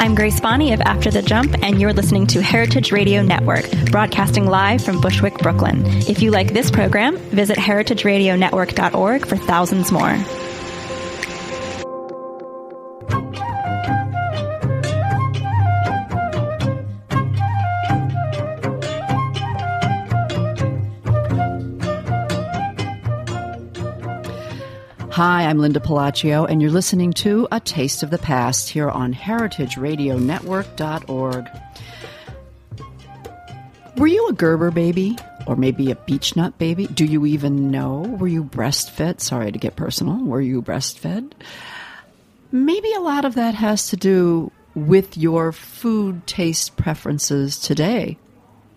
I'm Grace Bonney of After the Jump, and you're listening to Heritage Radio Network, broadcasting live from Bushwick, Brooklyn. If you like this program, visit heritageradionetwork.org for thousands more. Hi, I'm Linda Pelaccio, and you're listening to A Taste of the Past here on heritageradionetwork.org. Were you a Gerber baby? Or maybe a beechnut baby? Do you even know? Were you breastfed? Sorry to get personal. Were you breastfed? Maybe a lot of that has to do with your food taste preferences today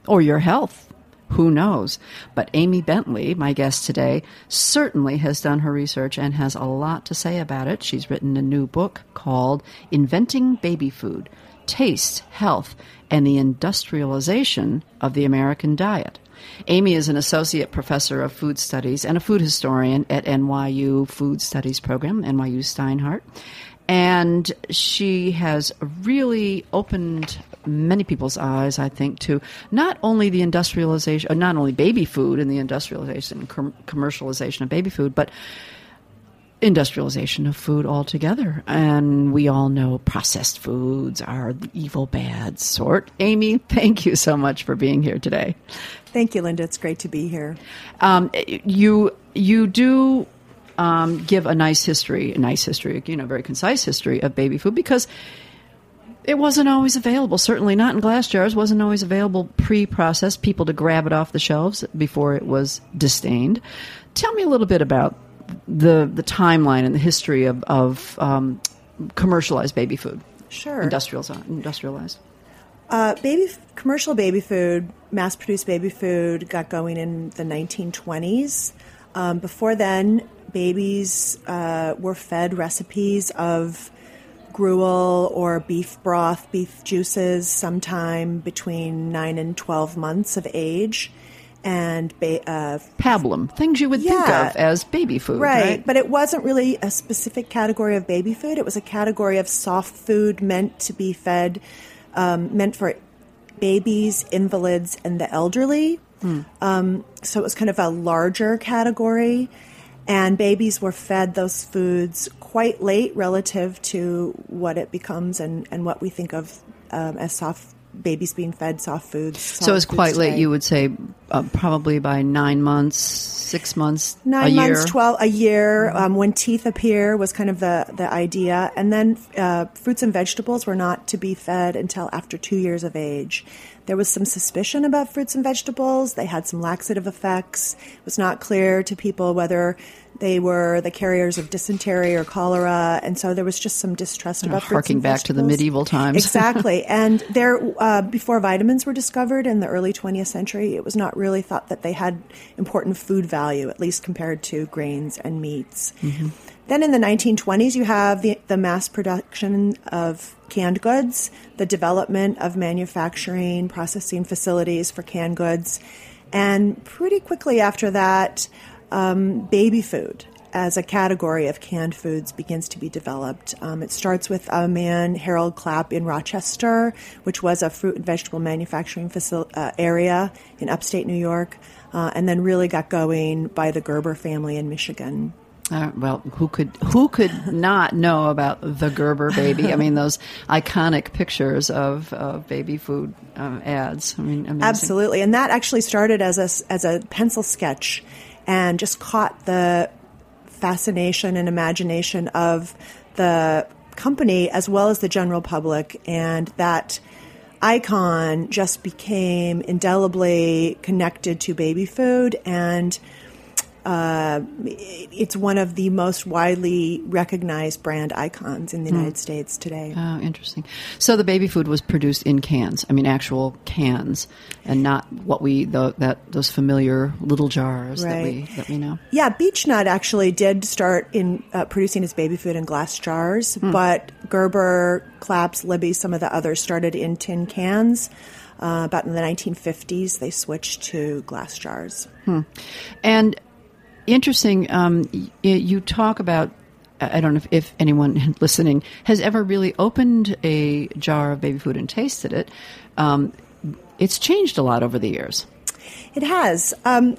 or your health who knows? But Amy Bentley, my guest today, certainly has done her research and has a lot to say about it. She's written a new book called Inventing Baby Food Taste, Health, and the Industrialization of the American Diet. Amy is an associate professor of food studies and a food historian at NYU Food Studies Program, NYU Steinhardt. And she has really opened many people's eyes, I think, to not only the industrialization, uh, not only baby food and the industrialization and com- commercialization of baby food, but industrialization of food altogether. And we all know processed foods are the evil bad sort. Amy, thank you so much for being here today. Thank you, Linda. It's great to be here. Um, you you do um, give a nice history, a nice history, you know, very concise history of baby food because it wasn't always available. Certainly not in glass jars. wasn't always available pre-processed. People to grab it off the shelves before it was disdained. Tell me a little bit about the the timeline and the history of, of um, commercialized baby food. Sure. Industrialized. industrialized. Uh, baby commercial baby food, mass produced baby food, got going in the 1920s. Um, before then, babies uh, were fed recipes of gruel or beef broth, beef juices, sometime between 9 and 12 months of age. And ba- uh, pablum, things you would yeah, think of as baby food, right, right? But it wasn't really a specific category of baby food. It was a category of soft food meant to be fed, um, meant for babies, invalids, and the elderly. Hmm. Um, so it was kind of a larger category and babies were fed those foods quite late relative to what it becomes and, and what we think of um, as soft babies being fed soft foods. Soft so it's quite late. You would say uh, probably by nine months, six months, nine months, year. twelve, a year. Mm-hmm. Um, when teeth appear was kind of the the idea, and then uh, fruits and vegetables were not to be fed until after two years of age. There was some suspicion about fruits and vegetables. They had some laxative effects. It was not clear to people whether they were the carriers of dysentery or cholera, and so there was just some distrust about. Harking back to the medieval times, exactly. and there, uh, before vitamins were discovered in the early 20th century, it was not really thought that they had important food value, at least compared to grains and meats. Mm-hmm. Then in the 1920s, you have the, the mass production of canned goods, the development of manufacturing, processing facilities for canned goods. And pretty quickly after that, um, baby food as a category of canned foods begins to be developed. Um, it starts with a man, Harold Clapp, in Rochester, which was a fruit and vegetable manufacturing facil- uh, area in upstate New York, uh, and then really got going by the Gerber family in Michigan. Uh, well, who could who could not know about the Gerber baby? I mean, those iconic pictures of, baby food um, ads. I mean, amazing. absolutely, and that actually started as a as a pencil sketch, and just caught the fascination and imagination of the company as well as the general public, and that icon just became indelibly connected to baby food and uh, it's one of the most widely recognized brand icons in the United States today. Oh, interesting. So the baby food was produced in cans. I mean, actual cans, and not what we the, that those familiar little jars that we that we know. Yeah, Beechnut actually did start in uh, producing its baby food in glass jars, but Gerber, Clapp's, Libby, some of the others started in tin cans. Uh, about in the 1950s, they switched to glass jars. And interesting, um, you talk about. I I don't know if, if anyone listening has ever really opened a jar of baby food and tasted it. Um, it's changed a lot over the years. It has. Um,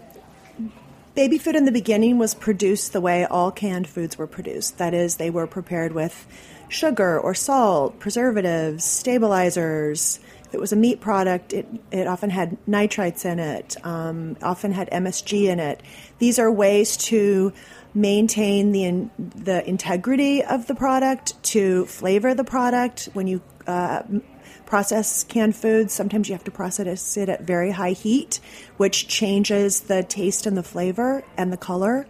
baby food in the beginning was produced the way all canned foods were produced. That is, they were prepared with sugar or salt, preservatives, stabilizers. It was a meat product, it, it often had nitrites in it, um, often had MSG in it. These are ways to maintain the in, the integrity of the product, to flavor the product. When you uh, process canned foods, sometimes you have to process it at very high heat, which changes the taste and the flavor and the color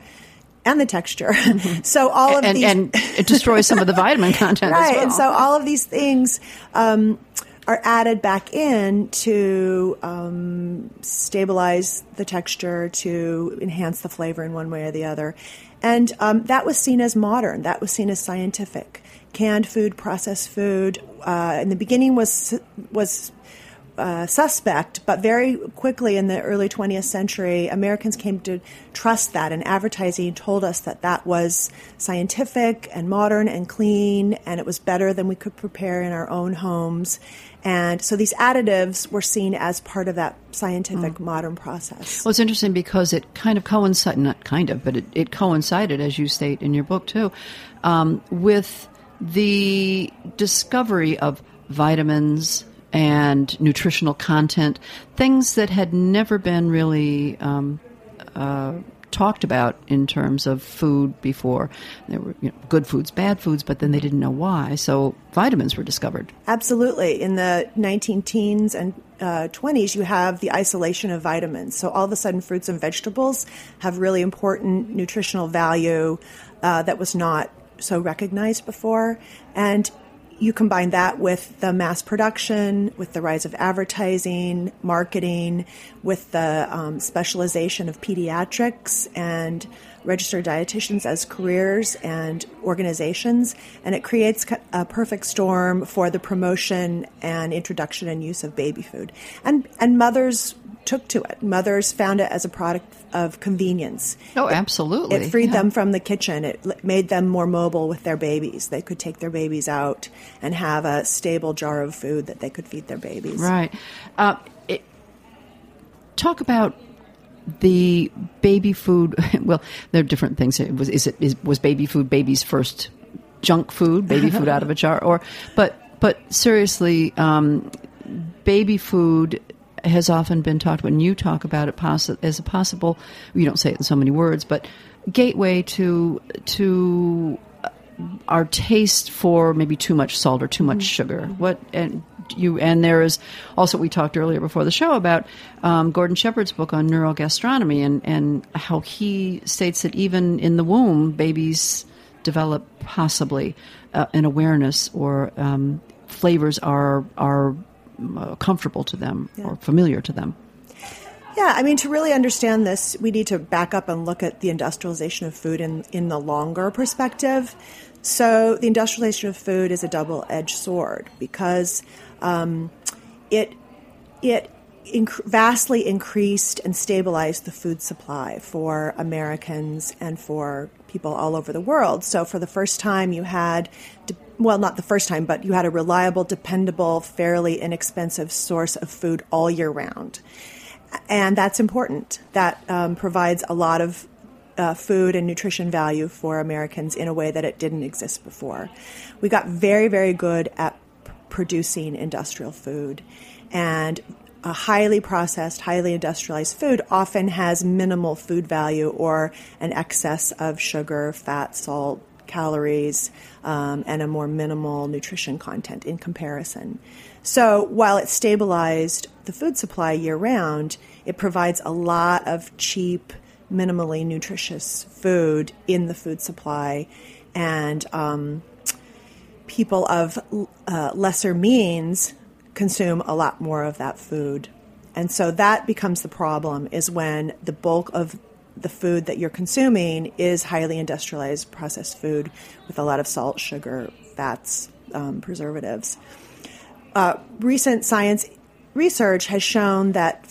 and the texture. so all of and, these and it destroys some of the vitamin content right, well. and so all of these things um, are added back in to um, stabilize the texture, to enhance the flavor in one way or the other, and um, that was seen as modern. That was seen as scientific. Canned food, processed food, uh, in the beginning was was uh, suspect, but very quickly in the early 20th century, Americans came to trust that, and advertising told us that that was scientific and modern and clean, and it was better than we could prepare in our own homes. And so these additives were seen as part of that scientific modern process. Well, it's interesting because it kind of coincided, not kind of, but it, it coincided, as you state in your book too, um, with the discovery of vitamins and nutritional content, things that had never been really um, uh, talked about in terms of food before. There were you know, good foods, bad foods, but then they didn't know why. So vitamins were discovered. Absolutely. In the 19 teens and uh, 20s, you have the isolation of vitamins. So all of a sudden, fruits and vegetables have really important nutritional value uh, that was not so recognized before. And you combine that with the mass production, with the rise of advertising, marketing, with the um, specialization of pediatrics and registered dietitians as careers and organizations, and it creates a perfect storm for the promotion and introduction and use of baby food. And and mothers took to it. Mothers found it as a product of convenience. Oh, absolutely. It freed Yeah. them from the kitchen. It made them more mobile with their babies. They could take their babies out and have a stable jar of food that they could feed their babies. Right. Uh, it, talk about the baby food. Well, there are different things. It was is it is, was baby food baby's first junk food, baby food out of a jar, or but but seriously, um, baby food has often been talked when you talk about it possi- as a possible. You don't say it in so many words, but gateway to to our taste for maybe too much salt or too much sugar. What and you and there is also we talked earlier before the show about um, Gordon Shepherd's book on neurogastronomy and and how he states that even in the womb babies develop possibly uh, an awareness or um, flavors are are uh, comfortable to them or familiar to them. Yeah, I mean, to really understand this, we need to back up and look at the industrialization of food in, in the longer perspective. So, the industrialization of food is a double edged sword because um, it, it inc- vastly increased and stabilized the food supply for Americans and for people all over the world. So, for the first time, you had, well, not the first time, but you had a reliable, dependable, fairly inexpensive source of food all year round. And that's important. That um, provides a lot of uh, food and nutrition value for Americans in a way that it didn't exist before. We got very, very good at p- producing industrial food. And a highly processed, highly industrialized food often has minimal food value or an excess of sugar, fat, salt, calories, um, and a more minimal nutrition content in comparison. So while it stabilized the food supply year round, it provides a lot of cheap, minimally nutritious food in the food supply. And um, people of uh, lesser means consume a lot more of that food. And so that becomes the problem is when the bulk of the food that you're consuming is highly industrialized processed food with a lot of salt, sugar, fats, um, preservatives. Uh, recent science research has shown that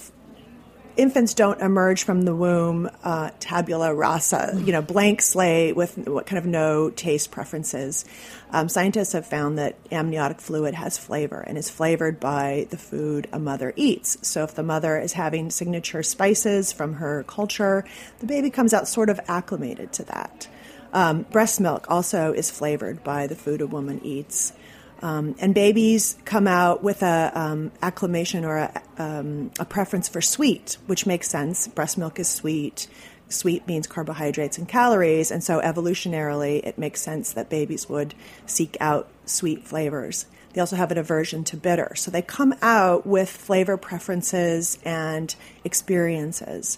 infants don't emerge from the womb uh, tabula rasa, you know, blank slate with what kind of no taste preferences. Um, scientists have found that amniotic fluid has flavor and is flavored by the food a mother eats. So if the mother is having signature spices from her culture, the baby comes out sort of acclimated to that. Um, breast milk also is flavored by the food a woman eats. Um, and babies come out with a um, acclimation or a, um, a, preference for sweet, which makes sense. Breast milk is sweet. Sweet means carbohydrates and calories, and so evolutionarily, it makes sense that babies would seek out sweet flavors. They also have an aversion to bitter, so they come out with flavor preferences and experiences.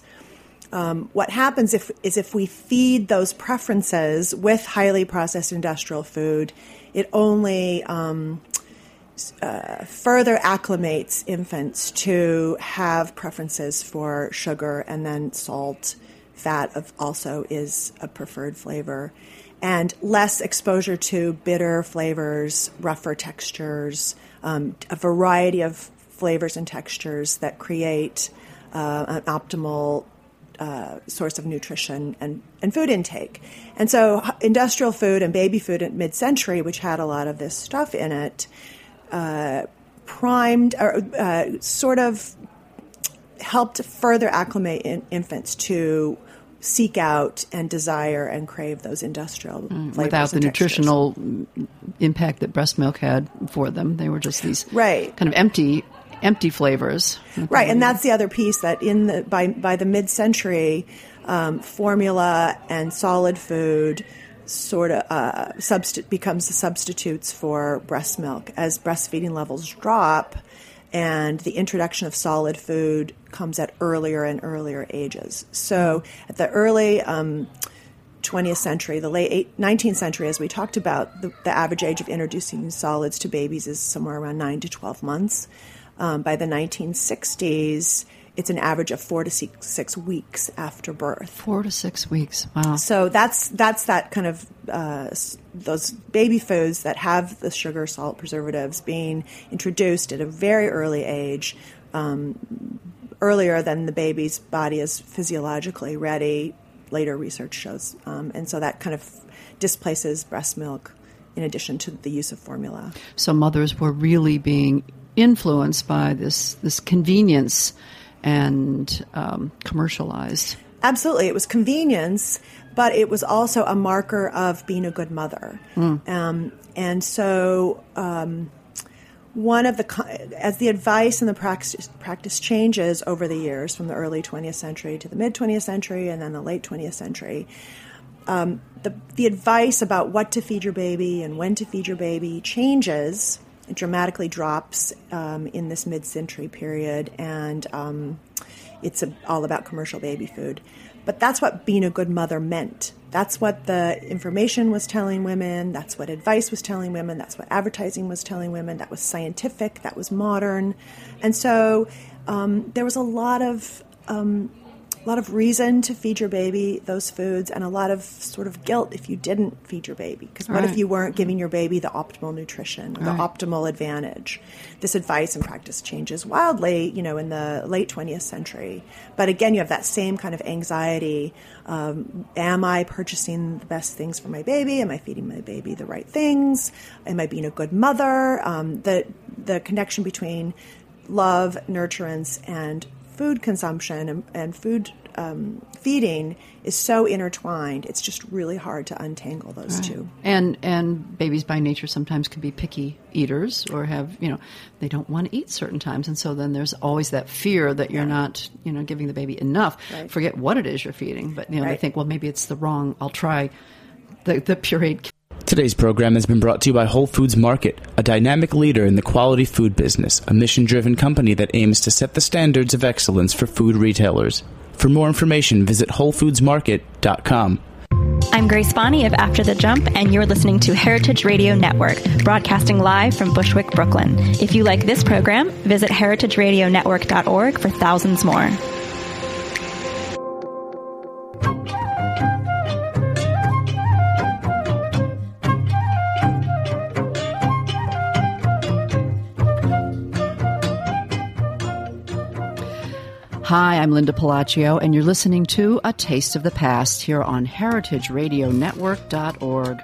Um, what happens if, is if we feed those preferences with highly processed industrial food, it only um, uh, further acclimates infants to have preferences for sugar and then salt. Fat of also is a preferred flavor, and less exposure to bitter flavors, rougher textures, um, a variety of flavors and textures that create uh, an optimal uh, source of nutrition and, and food intake. And so, industrial food and baby food at mid century, which had a lot of this stuff in it, uh, primed or uh, sort of helped further acclimate in, infants to seek out and desire and crave those industrial mm, without the nutritional impact that breast milk had for them. They were just these right. kind of empty empty flavors. Right, and that's the other piece that in the by by the mid century, um, formula and solid food sort of uh, substi- becomes the substitutes for breast milk as breastfeeding levels drop and the introduction of solid food comes at earlier and earlier ages. So at the early um, 20th century, the late 19th century, as we talked about, the, the, average age of introducing solids to babies is somewhere around 9 to 12 months. Um, by the 1960s, it's an average of four to six, six, weeks after birth. Four to six weeks. Wow. So that's that's that kind of uh, those baby foods that have the sugar, salt, preservatives being introduced at a very early age, um, earlier than the baby's body is physiologically ready. Later research shows, um, and so that kind of displaces breast milk. In addition to the use of formula, so mothers were really being influenced by this this convenience and um, commercialized. Absolutely, it was convenience, but it was also a marker of being a good mother. Mm. Um, and so, um, one of the as the advice and the practice practice changes over the years, from the early 20th century to the mid 20th century, and then the late 20th century. Um, the, the advice about what to feed your baby and when to feed your baby changes dramatically drops um, in this mid-century period, and um, it's a, all about commercial baby food. But that's what being a good mother meant. That's what the information was telling women. That's what advice was telling women. That's what advertising was telling women. That was scientific. That was modern. And so um, there was a lot of um, a lot of reason to feed your baby those foods and a lot of sort of guilt if you didn't feed your baby. Because what Right. if you weren't giving your baby the optimal nutrition the Right. optimal advantage? This advice and practice changes wildly you know in the late 20th century. But again you have that same kind of anxiety um, am i purchasing the best things for my baby? Am i feeding my baby the right things? Am i being a good mother? Um, the the connection between love nurturance and food consumption and, and food um, feeding is so intertwined. It's just really hard to untangle those two. And and babies by nature sometimes can be picky eaters or have you know they don't want to eat certain times, and so then there's always that fear that you're not you know giving the baby enough. Right. Forget what it is you're feeding, but you know they think well maybe it's the wrong. I'll try the the pureed. Today's program has been brought to you by Whole Foods Market, a dynamic leader in the quality food business, a mission driven company that aims to set the standards of excellence for food retailers. For more information, visit WholeFoodsMarket.com. I'm Grace Bonney of After the Jump, and you're listening to Heritage Radio Network, broadcasting live from Bushwick, Brooklyn. If you like this program, visit heritageradionetwork.org for thousands more. Hi, I'm Linda Pelaccio, and you're listening to A Taste of the Past here on heritageradionetwork.org.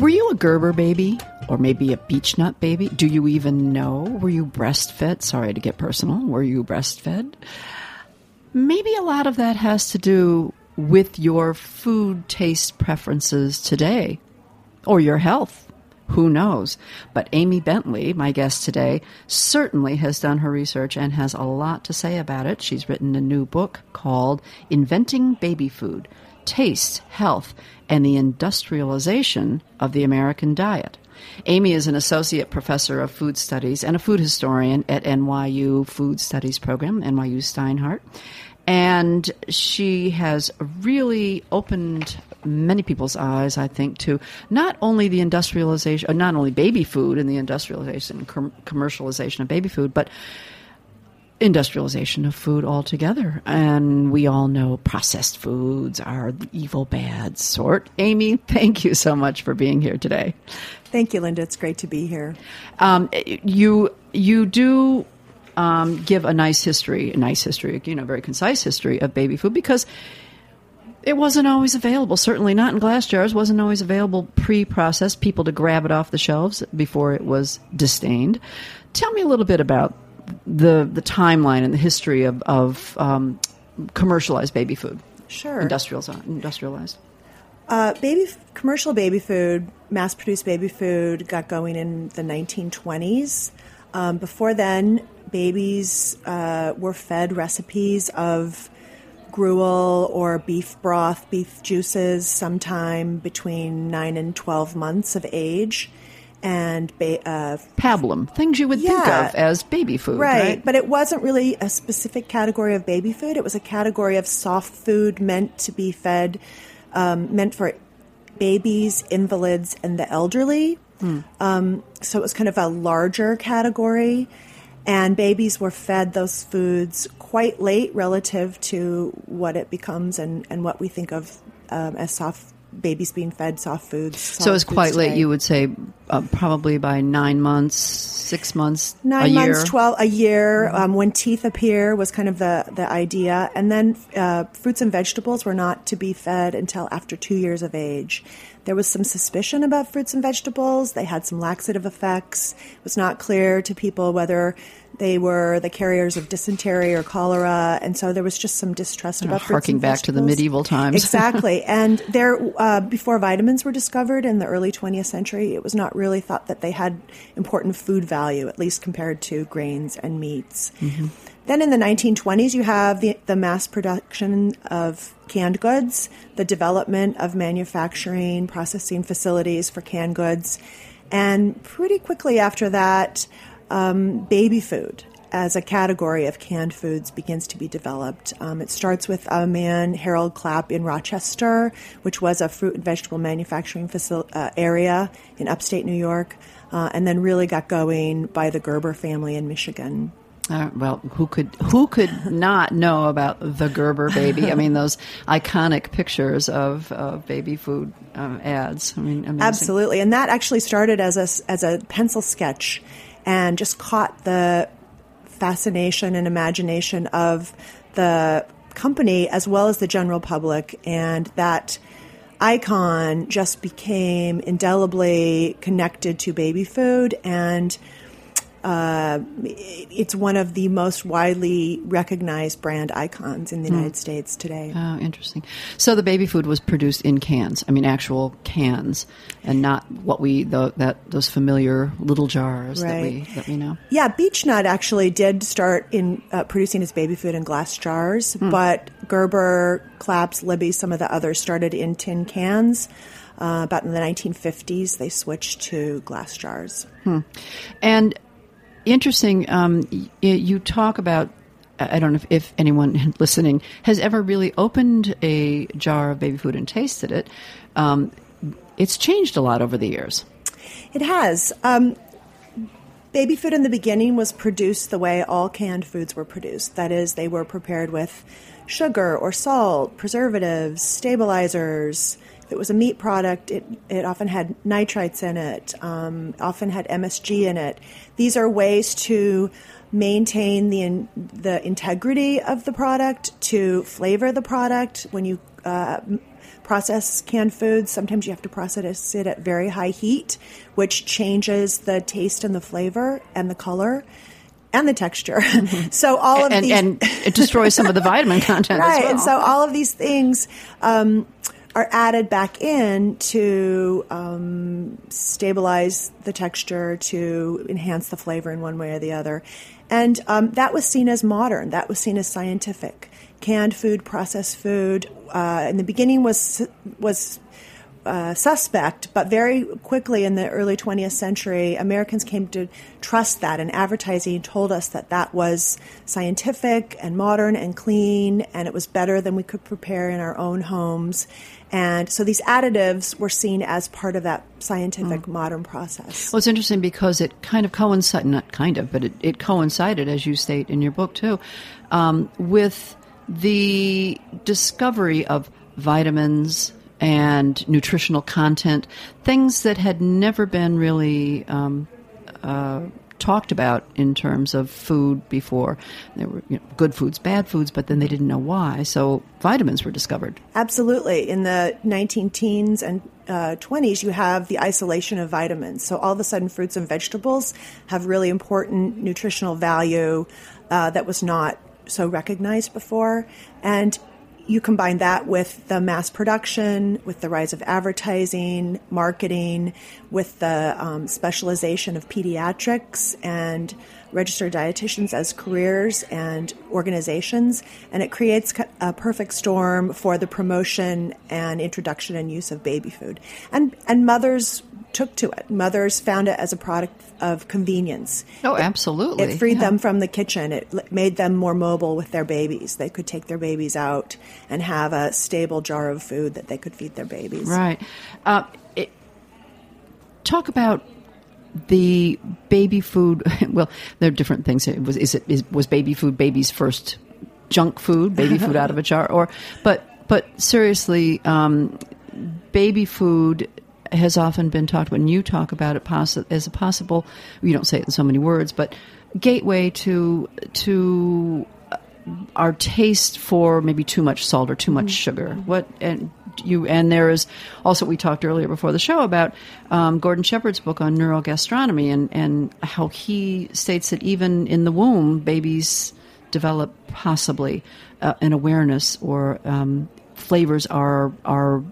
Were you a Gerber baby? Or maybe a beech nut baby? Do you even know? Were you breastfed? Sorry to get personal. Were you breastfed? Maybe a lot of that has to do with your food taste preferences today or your health. Who knows? But Amy Bentley, my guest today, certainly has done her research and has a lot to say about it. She's written a new book called Inventing Baby Food Taste, Health, and the Industrialization of the American Diet. Amy is an associate professor of food studies and a food historian at NYU Food Studies Program, NYU Steinhardt. And she has really opened many people's eyes, I think, to not only the industrialization, uh, not only baby food and the industrialization and com- commercialization of baby food, but industrialization of food altogether. And we all know processed foods are the evil bad sort. Amy, thank you so much for being here today. Thank you, Linda. It's great to be here. Um, you you do um, give a nice history, a nice history, you know, very concise history of baby food because it wasn't always available. Certainly not in glass jars. wasn't always available pre-processed. People to grab it off the shelves before it was disdained. Tell me a little bit about the the timeline and the history of of um, commercialized baby food. Sure. Industrial, industrialized. Uh, baby commercial baby food, mass produced baby food, got going in the 1920s. Um, before then, babies uh, were fed recipes of gruel or beef broth, beef juices, sometime between nine and 12 months of age, and ba- uh, Pablum, things you would think of as baby food, Right, right? but it wasn't really a specific category of baby food. It was a category of soft food meant to be fed, um, meant for babies, invalids, and the elderly. Um, so it was kind of a larger category, and babies were fed those foods quite late relative to what it becomes and, and what we think of um, as soft babies being fed soft foods. So solid it's quite late. today. You would say uh, probably by nine months, six months, nine a year. months, twelve, a year. Um, when teeth appear was kind of the the idea, and then uh, fruits and vegetables were not to be fed until after two years of age. There was some suspicion about fruits and vegetables. They had some laxative effects. It was not clear to people whether they were the carriers of dysentery or cholera, and so there was just some distrust about fruits harking back to the vegetables. medieval times. Exactly, and there uh, before vitamins were discovered in the early 20th century, it was not really thought that they had important food value, at least compared to grains and meats. Then in the 1920s, you have the, the mass production of canned goods, the development of manufacturing, processing facilities for canned goods, and pretty quickly after that, um, baby food as a category of canned foods begins to be developed. Um, it starts with a man, Harold Clapp, in Rochester, which was a fruit and vegetable manufacturing facil- uh, area in upstate New York, uh, and then really got going by the Gerber family in Michigan. Uh, well, who could who could not know about the Gerber baby? I mean, those iconic pictures of, of baby food um, ads. I mean, amazing. Absolutely, and that actually started as a as a pencil sketch, and just caught the fascination and imagination of the company as well as the general public, and that icon just became indelibly connected to baby food and uh, it's one of the most widely recognized brand icons in the United States today. Oh, interesting. So the baby food was produced in cans. I mean, actual cans, and not what we the, that those familiar little jars that we that we know. Yeah, Beechnut actually did start in uh, producing his baby food in glass jars, but Gerber, Clapp's, Libby, some of the others started in tin cans. Uh, about in the 1950s, they switched to glass jars. And interesting, um, you talk about. I don't know if, if anyone listening has ever really opened a jar of baby food and tasted it. Um, it's changed a lot over the years. It has. Um, baby food in the beginning was produced the way all canned foods were produced. That is, they were prepared with sugar or salt, preservatives, stabilizers. It was a meat product, it, it often had nitrites in it, um, often had MSG in it. These are ways to maintain the in, the integrity of the product, to flavor the product. When you uh, process canned foods, sometimes you have to process it at very high heat, which changes the taste and the flavor and the color and the texture. so all of and, these and it destroys some of the vitamin content right, well. and so all of these things um, are added back in to um, stabilize the texture, to enhance the flavor in one way or the other, and um, that was seen as modern. That was seen as scientific. Canned food, processed food, uh, in the beginning was was uh, suspect, but very quickly in the early 20th century, Americans came to trust that, and advertising told us that that was scientific and modern and clean, and it was better than we could prepare in our own homes. And so these additives were seen as part of that scientific modern process. Well, it's interesting because it kind of coincided, not kind of, but it, it coincided, as you state in your book too, um, with the discovery of vitamins and nutritional content, things that had never been really um, uh, talked about in terms of food before. There were you know, good foods, bad foods, but then they didn't know why. So vitamins were discovered. Absolutely. In the 19 teens and uh, 20s, you have the isolation of vitamins. So all of a sudden, fruits and vegetables have really important nutritional value uh, that was not so recognized before. And you combine that with the mass production, with the rise of advertising, marketing, with the um, specialization of pediatrics and registered dietitians as careers and organizations, and it creates a perfect storm for the promotion and introduction and use of baby food. And and mothers took to it. Mothers found it as a product of convenience. Oh, absolutely. It freed Yeah. them from the kitchen. It made them more mobile with their babies. They could take their babies out and have a stable jar of food that they could feed their babies. Right. Uh, it, talk about the baby food. Well, there are different things. It was is it is, was baby food baby's first junk food, baby food out of a jar, or but but seriously, um, baby food has often been talked when you talk about it possi- as a possible. You don't say it in so many words, but gateway to to our taste for maybe too much salt or too much sugar. What and you and there is also we talked earlier before the show about um, Gordon Shepherd's book on neurogastronomy and and how he states that even in the womb babies develop possibly uh, an awareness or um, flavors are are uh,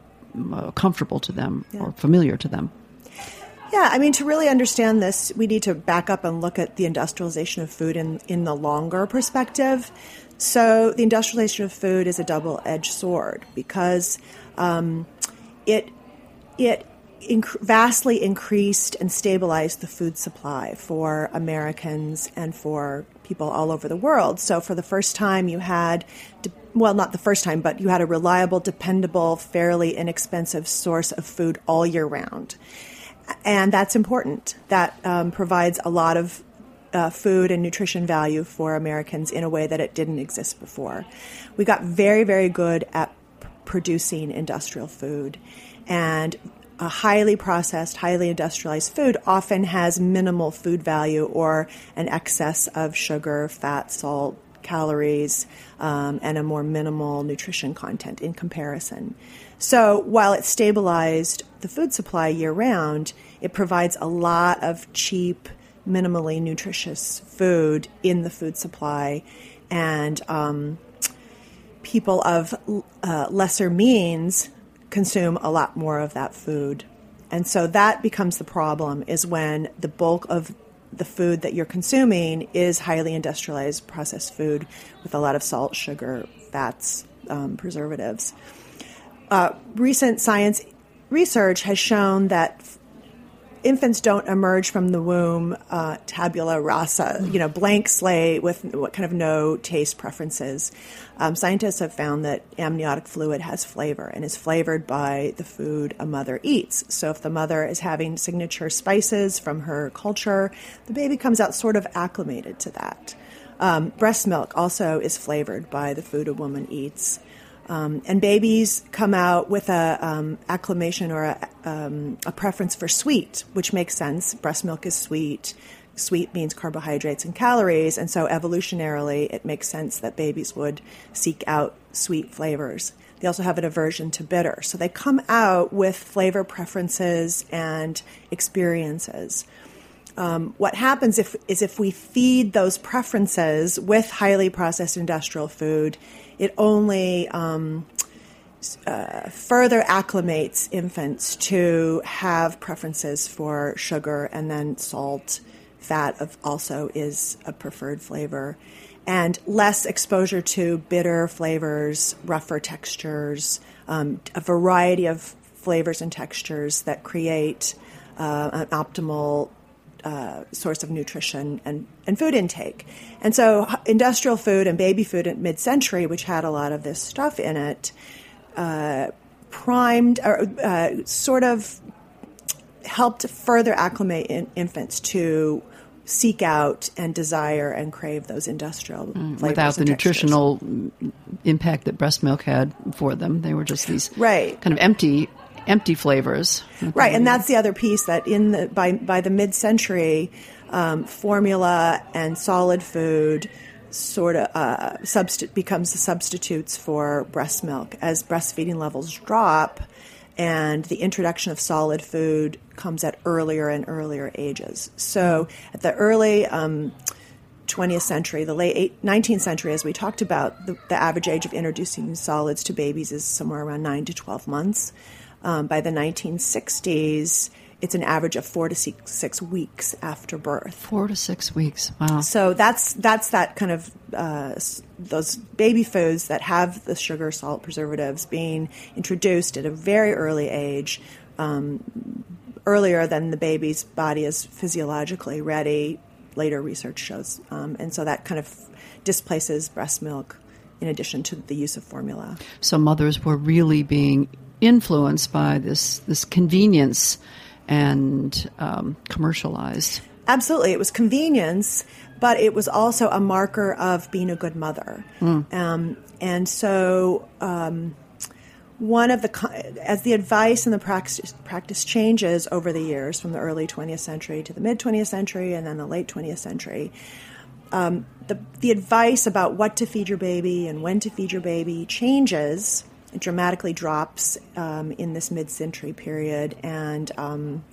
comfortable to them or familiar to them. Yeah, I mean, to really understand this, we need to back up and look at the industrialization of food in, in the longer perspective. So, the industrialization of food is a double edged sword because um, it, it inc- vastly increased and stabilized the food supply for Americans and for people all over the world. So, for the first time, you had, well, not the first time, but you had a reliable, dependable, fairly inexpensive source of food all year round and that's important. That um, provides a lot of uh, food and nutrition value for Americans in a way that it didn't exist before. We got very, very good at p- producing industrial food. And a highly processed, highly industrialized food often has minimal food value or an excess of sugar, fat, salt, calories, um, and a more minimal nutrition content in comparison. So while it stabilized the food supply year round, it provides a lot of cheap, minimally nutritious food in the food supply. And um, people of uh, lesser means consume a lot more of that food. And so that becomes the problem is when the bulk of the food that you're consuming is highly industrialized processed food with a lot of salt, sugar, fats, um, preservatives. Uh, recent science research has shown that infants don't emerge from the womb uh, tabula rasa, you know, blank slate with what kind of no taste preferences. Um, scientists have found that amniotic fluid has flavor and is flavored by the food a mother eats. So if the mother is having signature spices from her culture, the baby comes out sort of acclimated to that. Um, breast milk also is flavored by the food a woman eats. Um, and babies come out with a um, acclimation or a, um, a, preference for sweet, which makes sense. Breast milk is sweet. Sweet means carbohydrates and calories, and so evolutionarily, it makes sense that babies would seek out sweet flavors. They also have an aversion to bitter, so they come out with flavor preferences and experiences. Um, what happens if, is if we feed those preferences with highly processed industrial food, it only um, uh, further acclimates infants to have preferences for sugar and then salt. Fat of also is a preferred flavor, and less exposure to bitter flavors, rougher textures, um, a variety of flavors and textures that create uh, an optimal uh, source of nutrition and, and food intake. And so, industrial food and baby food at mid century, which had a lot of this stuff in it, uh, primed or uh, sort of helped further acclimate in, infants to seek out and desire and crave those industrial mm, without the nutritional impact that breast milk had for them. They were just these right. kind of empty empty flavors. Right, and that's the other piece that in the by by the mid century, um, formula and solid food sort of uh, substi- becomes the substitutes for breast milk as breastfeeding levels drop and the introduction of solid food comes at earlier and earlier ages. So at the early um, 20th century, the late 19th century, as we talked about, the, the, average age of introducing solids to babies is somewhere around 9 to 12 months. Um, by the 1960s, it's an average of four to six, six, weeks after birth. Four to six weeks. Wow. So that's that's that kind of uh, those baby foods that have the sugar, salt, preservatives being introduced at a very early age, um, earlier than the baby's body is physiologically ready. Later research shows, um, and so that kind of displaces breast milk. In addition to the use of formula, so mothers were really being influenced by this this convenience and um, commercialized. Absolutely, it was convenience, but it was also a marker of being a good mother. Mm. Um, and so, um, one of the as the advice and the practice practice changes over the years from the early 20th century to the mid 20th century and then the late 20th century. Um, the, the advice about what to feed your baby and when to feed your baby changes dramatically drops um, in this mid-century period, and um,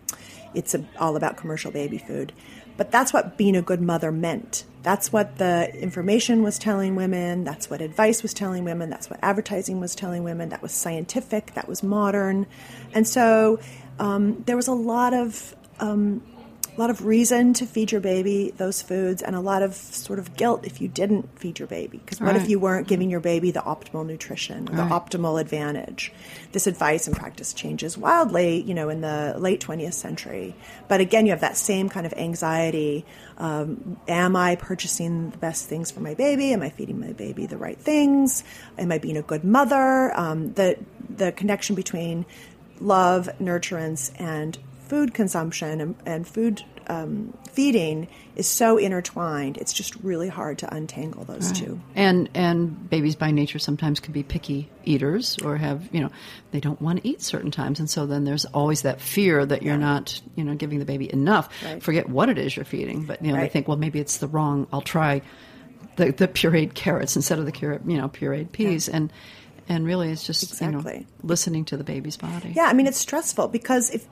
it's a, all about commercial baby food. But that's what being a good mother meant. That's what the information was telling women. That's what advice was telling women. That's what advertising was telling women. That was scientific. That was modern. And so um, there was a lot of um, a lot of reason to feed your baby those foods and a lot of sort of guilt if you didn't feed your baby. Because what right. if you weren't giving your baby the optimal nutrition right. the optimal advantage? This advice and practice changes wildly you know in the late 20th century. But again you have that same kind of anxiety um, am i purchasing the best things for my baby? Am i feeding my baby the right things? Am i being a good mother? Um, the the connection between love nurturance and food consumption and, and food um, feeding is so intertwined. It's just really hard to untangle those two. And and babies by nature sometimes can be picky eaters or have you know they don't want to eat certain times, and so then there's always that fear that you're not you know giving the baby enough. Right. Forget what it is you're feeding, but you know they think well maybe it's the wrong. I'll try the the pureed carrots instead of the cure, you know pureed peas and. And really, it's just you know listening to the baby's body. Yeah, I mean it's stressful because if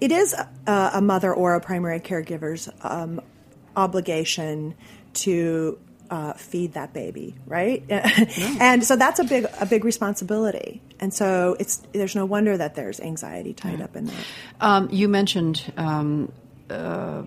it is a, a mother or a primary caregiver's um, obligation to uh, feed that baby, right? and so that's a big a big responsibility. And so it's there's no wonder that there's anxiety tied up in that. Um, you mentioned um, uh,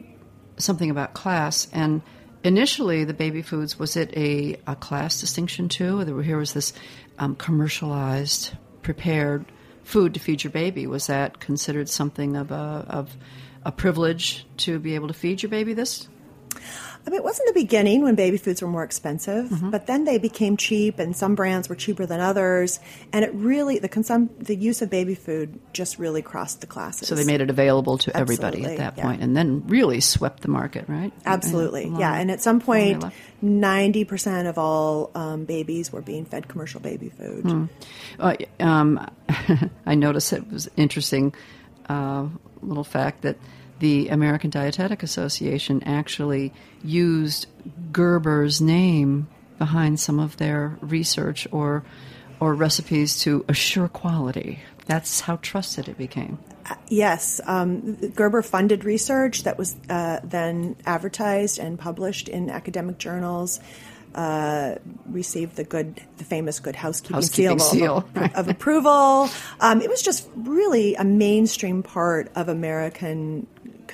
something about class, and initially the baby foods was it a, a class distinction too? Here was this um, commercialized, prepared food to feed your baby. Was that considered something of a of a privilege to be able to feed your baby this? I mean, it wasn't the beginning when baby foods were more expensive, Mm-hmm. but then they became cheap, and some brands were cheaper than others, and it really the consum the use of baby food just really crossed the classes. So they made it available to everybody at that yeah. point, and then really swept the market, right? Absolutely, Long- yeah. And at some point, ninety percent of all um, babies were being fed commercial baby food. Hmm. Uh, um, I noticed it was interesting uh, little fact that the American Dietetic Association actually used Gerber's name behind some of their research or or recipes to assure quality. That's how trusted it became. Yes, um, Gerber funded research that was uh, then advertised and published in academic journals. Uh, received the good, the famous Good Housekeeping, Housekeeping seal, seal, of, of approval. Um, it was just really a mainstream part of American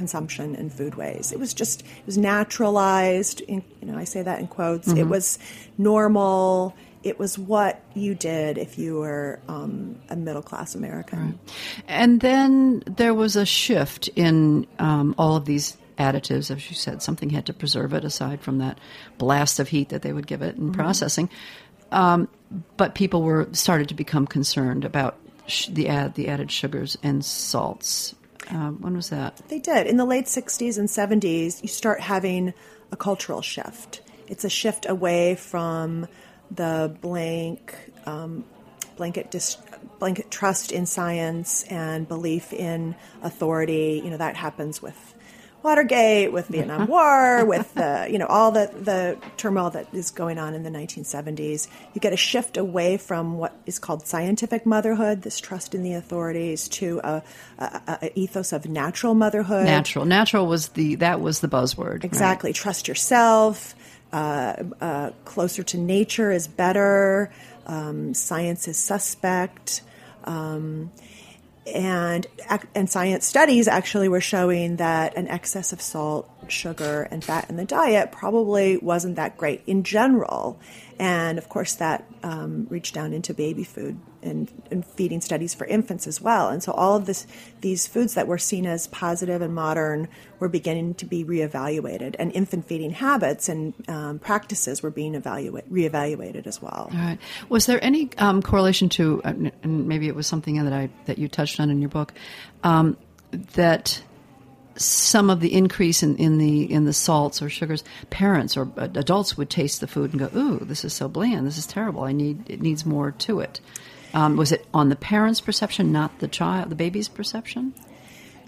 consumption and food ways. It was just it was naturalized. In, you know, I say that in quotes. It was normal. It was what you did if you were um, a middle class American. And then there was a shift in um, all of these additives, as you said. Something had to preserve it aside from that blast of heat that they would give it in processing. Um, but people were started to become concerned about sh- the add the added sugars and salts. Um, when was that? They did. In the late 60s and 70s, you start having a cultural shift. It's a shift away from the blank, um, blanket, dis- blanket trust in science and belief in authority. You know, that happens with Watergate, with Vietnam War, with the, you know, all the, the turmoil that is going on in the 1970s. You get a shift away from what is called scientific motherhood, this trust in the authorities, to a, a, a- ethos of natural motherhood. Natural. Natural was the that was the buzzword. right? Exactly. Trust yourself. Uh, uh, closer to nature is better. Um, science is suspect. Um, and and science studies actually were showing that an excess of salt, sugar, and fat in the diet probably wasn't that great in general. And of course, that um, reached down into baby food and, and feeding studies for infants as well. And so all of this, these foods that were seen as positive and modern were beginning to be reevaluated, and infant feeding habits and um, practices were being evaluate, reevaluated as well. All right. Was there any um, correlation to, uh, and maybe it was something that I that you touched on in your book, um, that some of the increase in, in the in the salts or sugars, parents or adults would taste the food and go, "Ooh, this is so bland. This is terrible. I need it needs more to it." Um, was it on the parents' perception, not the child, the baby's perception?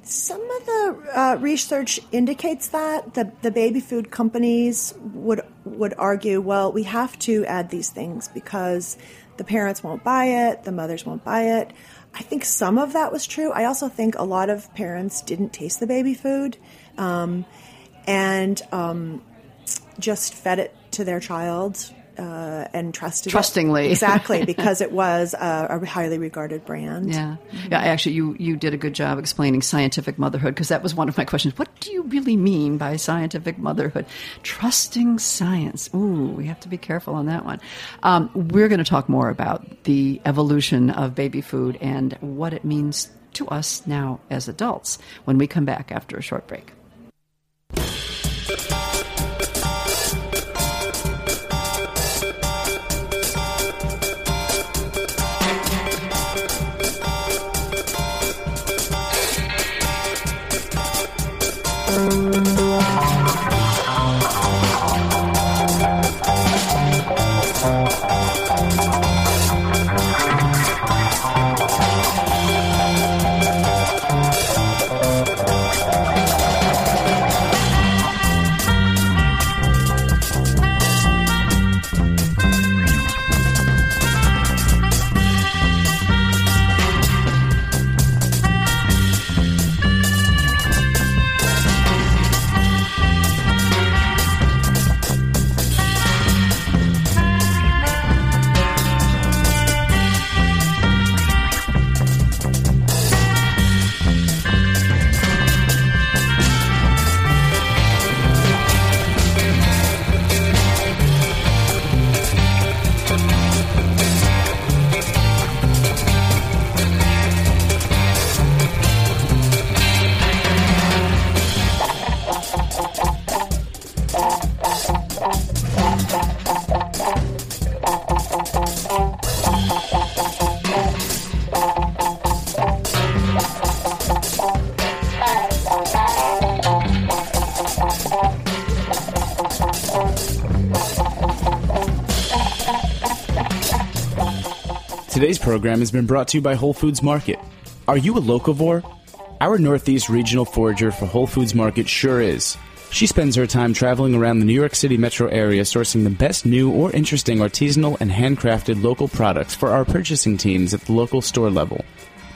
Some of the uh, research indicates that the, the baby food companies would would argue, well, we have to add these things because the parents won't buy it, the mothers won't buy it. I think some of that was true. I also think a lot of parents didn't taste the baby food, um, and um, just fed it to their child uh, and trusted it. Trustingly. exactly because it was a, a highly regarded brand. Yeah, yeah. Actually, you you did a good job explaining scientific motherhood because that was one of my questions. What do you really mean by scientific motherhood? Trusting science. Ooh, we have to be careful on that one. Um, we're going to talk more about the evolution of baby food and what it means to us now as adults when we come back after a short break. Today's program has been brought to you by Whole Foods Market. Are you a locavore? Our Northeast Regional Forager for Whole Foods Market sure is. She spends her time traveling around the New York City metro area sourcing the best new or interesting artisanal and handcrafted local products for our purchasing teams at the local store level.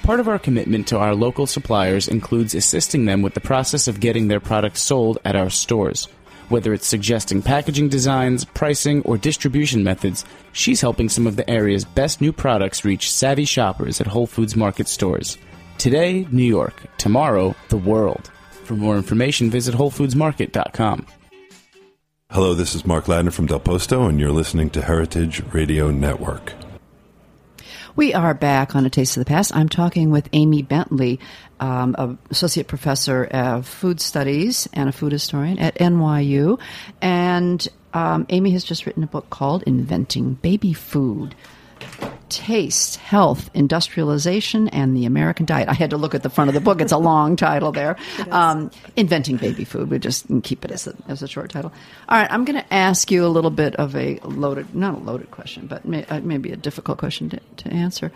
Part of our commitment to our local suppliers includes assisting them with the process of getting their products sold at our stores. Whether it's suggesting packaging designs, pricing, or distribution methods, she's helping some of the area's best new products reach savvy shoppers at Whole Foods Market stores. Today, New York. Tomorrow, the world. For more information, visit WholeFoodsMarket.com. Hello, this is Mark Ladner from Del Posto, and you're listening to Heritage Radio Network. We are back on A Taste of the Past. I'm talking with Amy Bentley, um, associate professor of food studies and a food historian at NYU. And um, Amy has just written a book called Inventing Baby Food taste, health, industrialization, and the American diet. I had to look at the front of the book. It's a long title there. Um, inventing baby food. We just keep it as a, as a short title. All right, I'm going to ask you a little bit of a loaded, not a loaded question, but may, uh, maybe a difficult question to, to answer.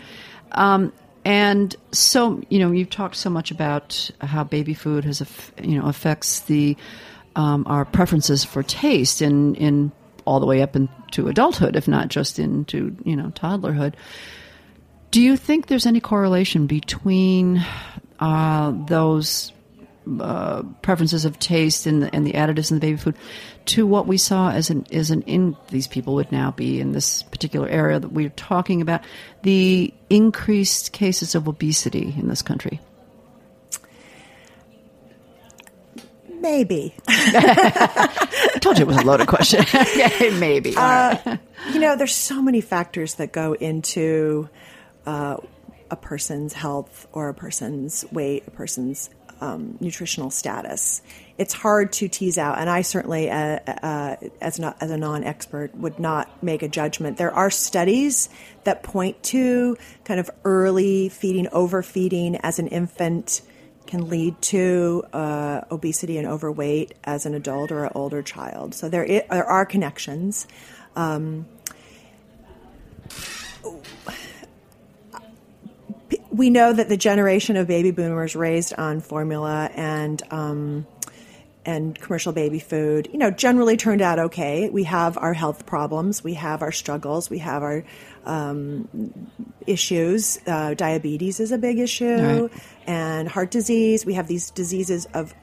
Um, and so, you know, you've talked so much about how baby food has, you know, affects the um, our preferences for taste in in all the way up into adulthood, if not just into you know toddlerhood. Do you think there's any correlation between uh, those uh, preferences of taste and the, and the additives in the baby food to what we saw as an as an in these people would now be in this particular area that we're talking about the increased cases of obesity in this country? Maybe. I told you it was a loaded question. Maybe. Uh, you know, there's so many factors that go into uh, a person's health or a person's weight, a person's um, nutritional status. It's hard to tease out, and I certainly, uh, uh, as not as a non-expert, would not make a judgment. There are studies that point to kind of early feeding, overfeeding as an infant can lead to uh, obesity and overweight as an adult or an older child. So there, I- there are connections. Um, we know that the generation of baby boomers raised on formula and um, and commercial baby food, you know, generally turned out okay. We have our health problems, we have our struggles, we have our um, issues. Uh, diabetes is a big issue, Right. and heart disease. We have these diseases of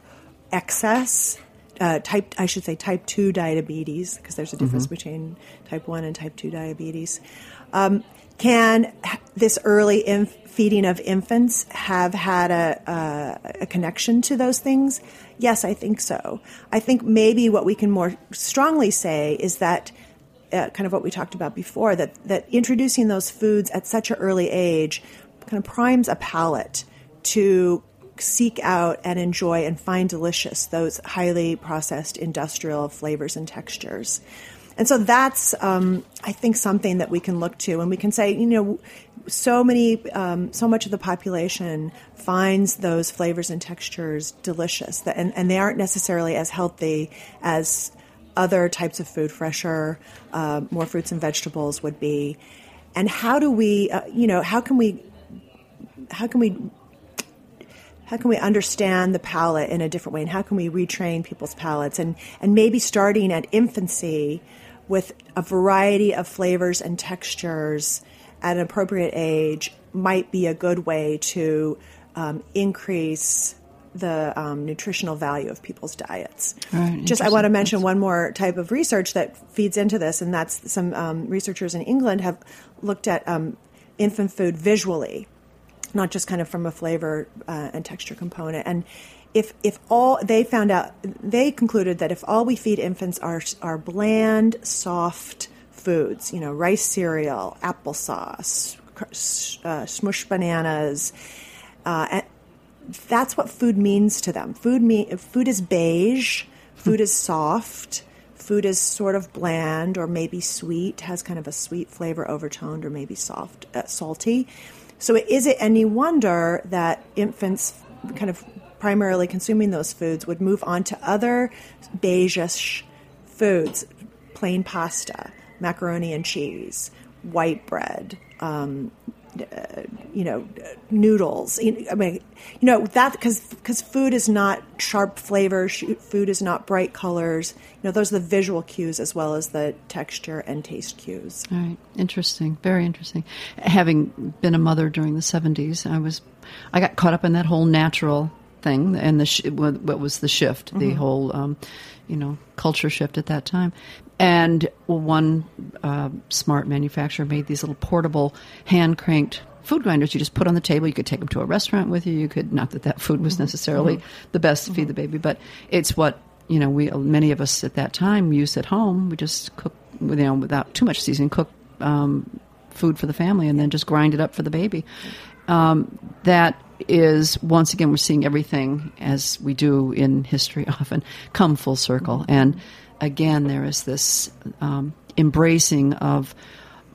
excess. Uh, type, I should say, type two diabetes, because there's a difference between type one and type two diabetes. Um, can this early inf- feeding of infants have had a, a, a connection to those things? Yes, I think so. I think maybe what we can more strongly say is that uh, kind of what we talked about before that that introducing those foods at such an early age kind of primes a palate to seek out and enjoy and find delicious those highly processed industrial flavors and textures. And so that's, um, I think, something that we can look to, and we can say, you know, so many, um, so much of the population finds those flavors and textures delicious, and, and they aren't necessarily as healthy as other types of food, fresher, uh, more fruits and vegetables would be. And how do we, uh, you know, how can we, how can we how can we understand the palate in a different way and how can we retrain people's palates and, and maybe starting at infancy with a variety of flavors and textures at an appropriate age might be a good way to um, increase the um, nutritional value of people's diets. Right, Just, I want to mention one more type of research that feeds into this, and that's some um, researchers in England have looked at um, infant food visually not just kind of from a flavor uh, and texture component. And if if all they found out, they concluded that if all we feed infants are are bland, soft foods, you know, rice cereal, applesauce, uh, smushed bananas, uh, and that's what food means to them. Food me food is beige. Food is soft. Food is sort of bland or maybe sweet, has kind of a sweet flavor overtoned or maybe soft, uh, salty. So is it any wonder that infants kind of primarily consuming those foods would move on to other beigeish foods, plain pasta, macaroni and cheese, white bread, um, you know, noodles. I mean, you know that because because food is not sharp flavors, food is not bright colors. You know, those are the visual cues as well as the texture and taste cues. All right, interesting, very interesting. Having been a mother during the '70s, I was I got caught up in that whole natural thing and the sh- what was the shift, mm-hmm. the whole um, you know culture shift at that time. And one uh, smart manufacturer made these little portable hand cranked food grinders you just put on the table. You could take them to a restaurant with you. You could not that that food was mm-hmm. necessarily mm-hmm. the best to feed mm-hmm. the baby, but it's what you know. We many of us at that time used at home. We just cook you know without too much seasoning. Cook um, food for the family and then just grind it up for the baby. Um, that is once again we're seeing everything as we do in history often come full circle and again there is this um, embracing of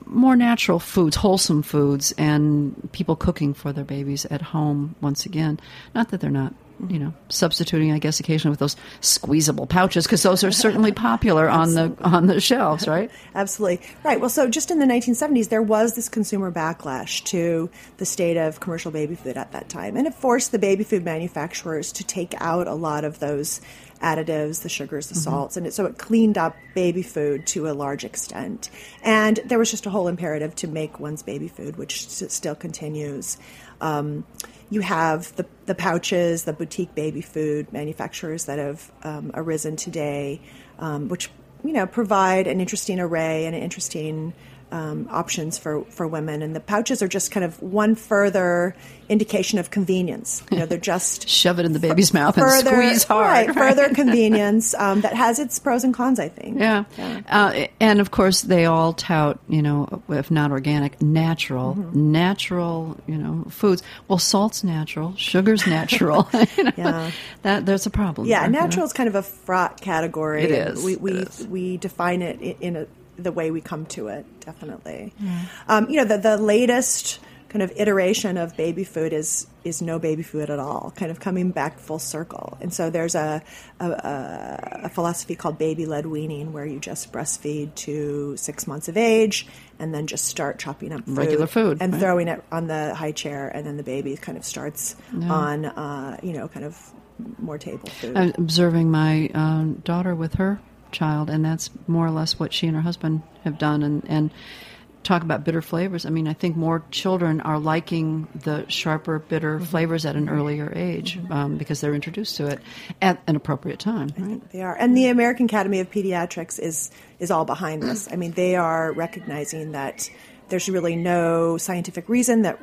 more natural foods, wholesome foods, and people cooking for their babies at home once again. Not that they're not, you know, substituting, I guess, occasionally with those squeezable pouches because those are certainly popular on the on the shelves, right? Absolutely, right. Well, so just in the 1970s, there was this consumer backlash to the state of commercial baby food at that time, and it forced the baby food manufacturers to take out a lot of those additives, the sugars, the mm-hmm. salts, and it, so it cleaned up baby food to a large extent. And there was just a whole imperative to make one's baby food, which still continues. Um, you have the, the pouches, the boutique baby food manufacturers that have um, arisen today, um, which you know provide an interesting array and an interesting um, options for, for women. And the pouches are just kind of one further indication of convenience. You know, they're just shove it in the baby's f- mouth further, and squeeze hard. Right, right. further convenience um, that has its pros and cons, I think. Yeah, yeah. Uh, and of course they all tout, you know, if not organic, natural, mm-hmm. natural, you know, foods. Well, salt's natural, sugar's natural. you know, yeah, that there's a problem. Yeah, there, natural you know? is kind of a fraught category. It is. We we, it is. we define it in a the way we come to it, definitely. Um, you know, the, the latest kind of iteration of baby food is is no baby food at all, kind of coming back full circle. And so there's a a, a philosophy called baby led weaning, where you just breastfeed to six months of age, and then just start chopping up food regular food and right? throwing it on the high chair, and then the baby kind of starts yeah. on uh, you know kind of more table food. I'm observing my um, daughter with her child, and that's more or less what she and her husband have done. And and talk about bitter flavors. I mean, I think more children are liking the sharper, bitter mm-hmm. flavors at an earlier age mm-hmm. um, because they're introduced to it at an appropriate time. Right? they are, and the American Academy of Pediatrics is is all behind this. I mean, they are recognizing that there's really no scientific reason that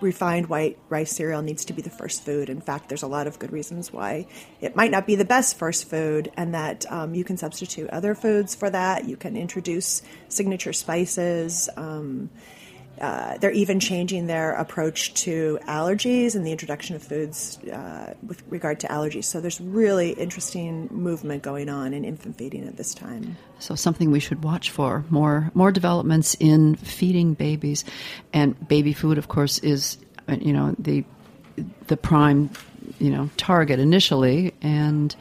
refined white rice cereal needs to be the first food. In fact, there's a lot of good reasons why it might not be the best first food, and that um, you can substitute other foods for that. You can introduce signature spices. Um, uh, they're even changing their approach to allergies and the introduction of foods uh, with regard to allergies. So there's really interesting movement going on in infant feeding at this time. So something we should watch for more more developments in feeding babies, and baby food, of course, is you know the the prime you know target initially, and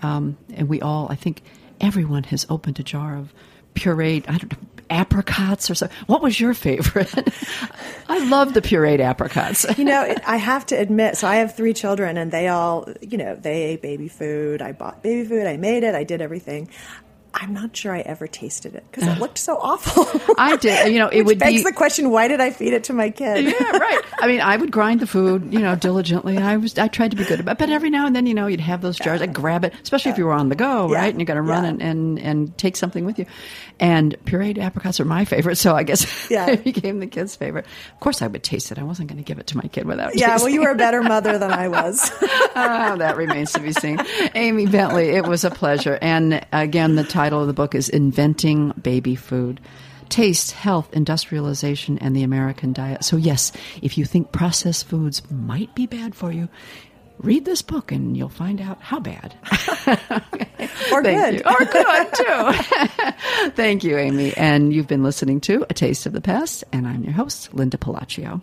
um, and we all I think everyone has opened a jar of pureed I don't know apricots or so. What was your favorite? I love the pureed apricots. you know, I have to admit, so I have three children and they all, you know, they ate baby food. I bought baby food. I made it. I did everything. I'm not sure I ever tasted it because it looked so awful. I did. You know, it would begs be the question: Why did I feed it to my kid? Yeah, right. I mean, I would grind the food, you know, diligently. I was, I tried to be good about, it. but every now and then, you know, you'd have those jars. Yeah. I'd grab it, especially yeah. if you were on the go, yeah. right? And you got to run and, and and take something with you. And pureed apricots are my favorite, so I guess yeah. it became the kid's favorite. Of course, I would taste it. I wasn't going to give it to my kid without. Yeah, well, you were a better mother than I was. oh, that remains to be seen. Amy Bentley, it was a pleasure. And again, the title of the book is Inventing Baby Food. Taste, health, industrialization, and the American diet. So, yes, if you think processed foods might be bad for you, read this book and you'll find out how bad. or good. Or good, too. Thank you, Amy. And you've been listening to A Taste of the Past, and I'm your host, Linda Pelaccio.